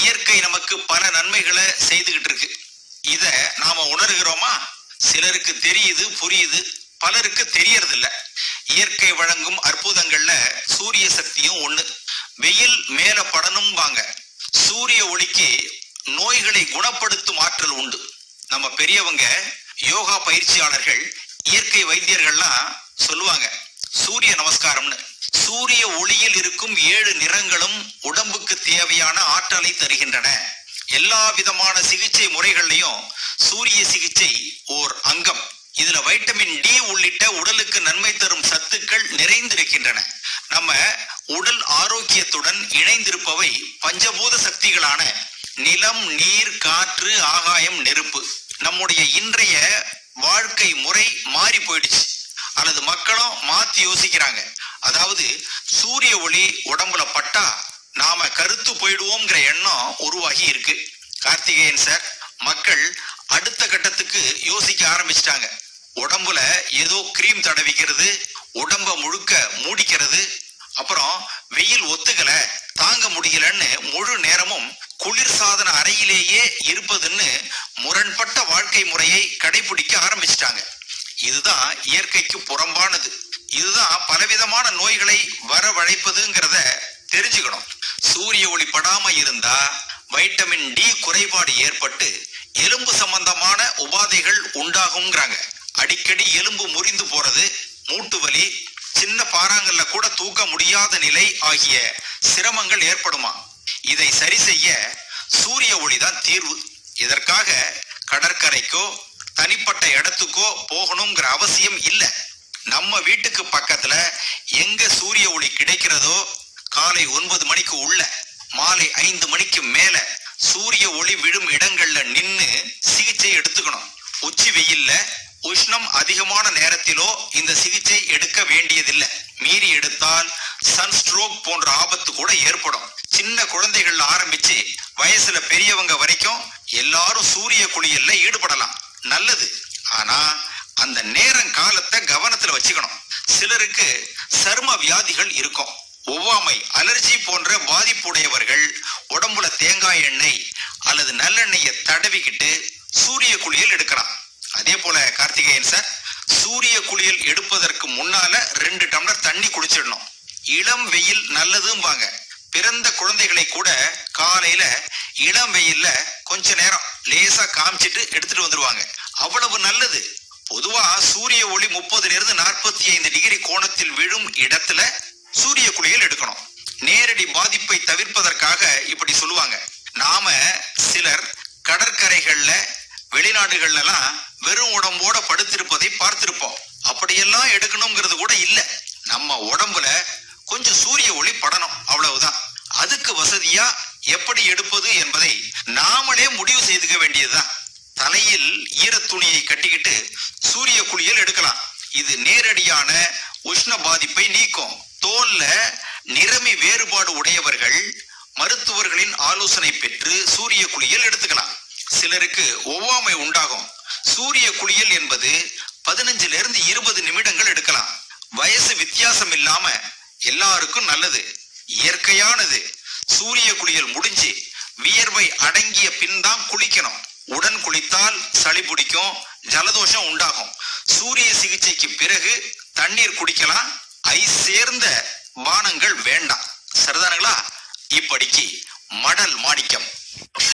இயற்கை நமக்கு பல நன்மைகளை செய்துகிட்டு இருக்கு. இத நாம உணர்கிறோமா? சிலருக்கு தெரியுது புரியுது. பலருக்கு தெரியறது இல்ல இயற்கை வழங்கும் அற்புதங்கள்ல சூரிய சக்தியும் ஒண்ணு. வெயில் மேல படணும் வாங்க சூரிய ஒளிக்கு நோய்களை குணப்படுத்தும் ஆற்றல் உண்டு. நம்ம பெரியவங்க யோகா பயிற்சியாளர்கள் இயற்கை வைத்தியர்கள்லாம் சொல்லுவாங்க சூரிய நமஸ்காரம்னு. சூரிய ஒளியில் இருக்கும் ஏழு நிறங்களும் உடம்புக்கு தேவையான ஆற்றலை தருகின்றன. எல்லா விதமான சிகிச்சை முறைகள்லயும் சூரிய சிகிச்சை ஓர் அங்கம். இதுல வைட்டமின் டி உள்ளிட்ட உடலுக்கு நன்மை தரும் சத்துக்கள் நிறைந்திருக்கின்றன. நம்ம உடல் ஆரோக்கியத்துடன் இணைந்திருப்பவை பஞ்சபூத சக்திகளான நிலம் நீர் காற்று ஆகாயம் நெருப்பு. நம்முடைய இன்றைய வாழ்க்கை முறை மாறி போயிடுச்சு. அல்லது மக்களும் மாத்தி யோசிக்கிறாங்க. அதாவது சூரிய ஒளி உடம்புல பட்டா நாம கருத்து போயிடுவோங்கிற எண்ணம் உருவாகி இருக்கு. கார்த்திகேயன் சார் மக்கள் அடுத்த கட்டத்துக்கு யோசிக்க ஆரம்பிச்சிட்டாங்க. உடம்புல ஏதோ கிரீம் தடவிக்கிறது உடம்ப முழுக்க மூடிக்கிறது அப்புறம் வெயில் ஒத்துக்கல தாங்க முடியலன்னு முழு நேரமும் குளிர் சாதன அறையிலேயே இருப்பதுன்னு முரண்பட்ட வாழ்க்கை முறையை கடைபிடிக்க ஆரம்பிச்சிட்டாங்க. இதுதான் இயற்கைக்கு புறம்பானது. இதுதான் பலவிதமான நோய்களை வரவழைப்பதுங்கிறத தெரிஞ்சுக்கணும். சூரிய ஒளி படாம இருந்தா வைட்டமின் டி குறைபாடு ஏற்பட்டு எலும்பு சம்பந்தமான உபாதைகள் உண்டாகுங்கிறாங்க அடிக்கடி எலும்பு முறிந்து போறது மூட்டு வலி சின்ன பாறாங்கல்ல கூட தூக்க முடியாத நிலை ஆகிய சிரமங்கள் ஏற்படுமா? இதை சரி செய்ய சூரிய ஒளிதான் தீர்வு. இதற்காக கடற்கரைக்கோ தனிப்பட்ட இடத்துக்கோ போகணுங்கிற அவசியம் இல்லை. நம்ம வீட்டுக்கு பக்கத்துல எங்க சூரிய ஒளி கிடைக்கிறதோ காலை ஒன்பது மணிக்கு உள்ள மாலை ஐந்து மணிக்கு மேல சூரிய ஒளி விழும் இடங்கள்ல நின்னு சிகிச்சை எடுத்துக்கணும். உச்சி வெயில்ல உஷ்ணம் அதிகமான நேரத்திலோ இந்த சிகிச்சை எடுக்க வேண்டியதில்லை. மீறி எடுத்தால் சன்ஸ்ட்ரோக் போன்ற ஆபத்து கூட ஏற்படும். சின்ன குழந்தைகள் ஆரம்பிச்சு வயசுல பெரியவங்க வரைக்கும் எல்லாரும் சூரிய குளியல்ல ஈடுபடலாம். நல்லது. ஆனா அந்த நேரம் காலத்தை கவனத்துல வச்சுக்கணும். சிலருக்கு சரும வியாதிகள் இருக்கும். ஒவ்வாமை அலர்ஜி போன்ற பாதிப்புடையவர்கள் உடம்புல தேங்காய் எண்ணெய் அல்லது நல்லெண்ணெயை தடவிக்கிட்டு சூரிய குளியல் எடுக்கலாம். அதே போல கார்த்திகேயன் சார் சூரிய குளியல் எடுப்பதற்கு முன்னால ரெண்டு டம்ளர் தண்ணி குடிச்சிடணும். இளம் வெயில் நல்லதும்பாங்க. பிறந்த குழந்தைகளை கூட காலையில இளம் வெயில்ல கொஞ்ச நேரம் லேசா காமிச்சிட்டு எடுத்துட்டு வந்துருவாங்க. அவ்வளவு நல்லது. பொதுவா சூரிய ஒளி முப்பதுல இருந்து நாற்பத்தி ஐந்து டிகிரி கோணத்தில் விழும் இடத்துல சூரிய குளியல் எடுக்கணும். நேரடி பாதிப்பை தவிர்ப்பதற்காக இப்படி சொல்லுவாங்க. நாம சிலர் கடற்கரைகள்ல வெளிநாடுகள்லாம் வெறும் உடம்போட படுத்திருப்பதை பார்த்திருப்போம். அப்படியெல்லாம் எடுக்கணுங்கிறது முடிவு செய்துக்க வேண்டியதுதான். தலையில் ஈரத்துணியை கட்டிக்கிட்டு சூரிய குளியல் எடுக்கலாம். இது நேரடியான உஷ்ண பாதிப்பை நீக்கும். தோல்ல நிறமி வேறுபாடு உடையவர்கள் மருத்துவர்களின் ஆலோசனை பெற்று சூரிய குளியல் எடுத்துக்கலாம். சிலருக்கு ஒவ்வாமை உண்டாகும். சூரிய குளியல் என்பது பதினஞ்சுல இருந்து இருபது நிமிடங்கள் எடுக்கலாம். வயசு வித்தியாசம் இல்லாம எல்லாருக்கும் நல்லது. இயற்கையானது. சூரிய குளியல் முடிஞ்சு வியர்வை அடங்கிய பின் தான் குளிக்கணும். உடன் குளித்தால் சளி பிடிக்கும் ஜலதோஷம் உண்டாகும். சூரிய சிகிச்சைக்கு பிறகு தண்ணீர் குடிக்கலாம். ஐ சேர்ந்த பானங்கள் வேண்டாம். சரிதானுங்களா? இப்படிக்கு மடல் மாணிக்கம்.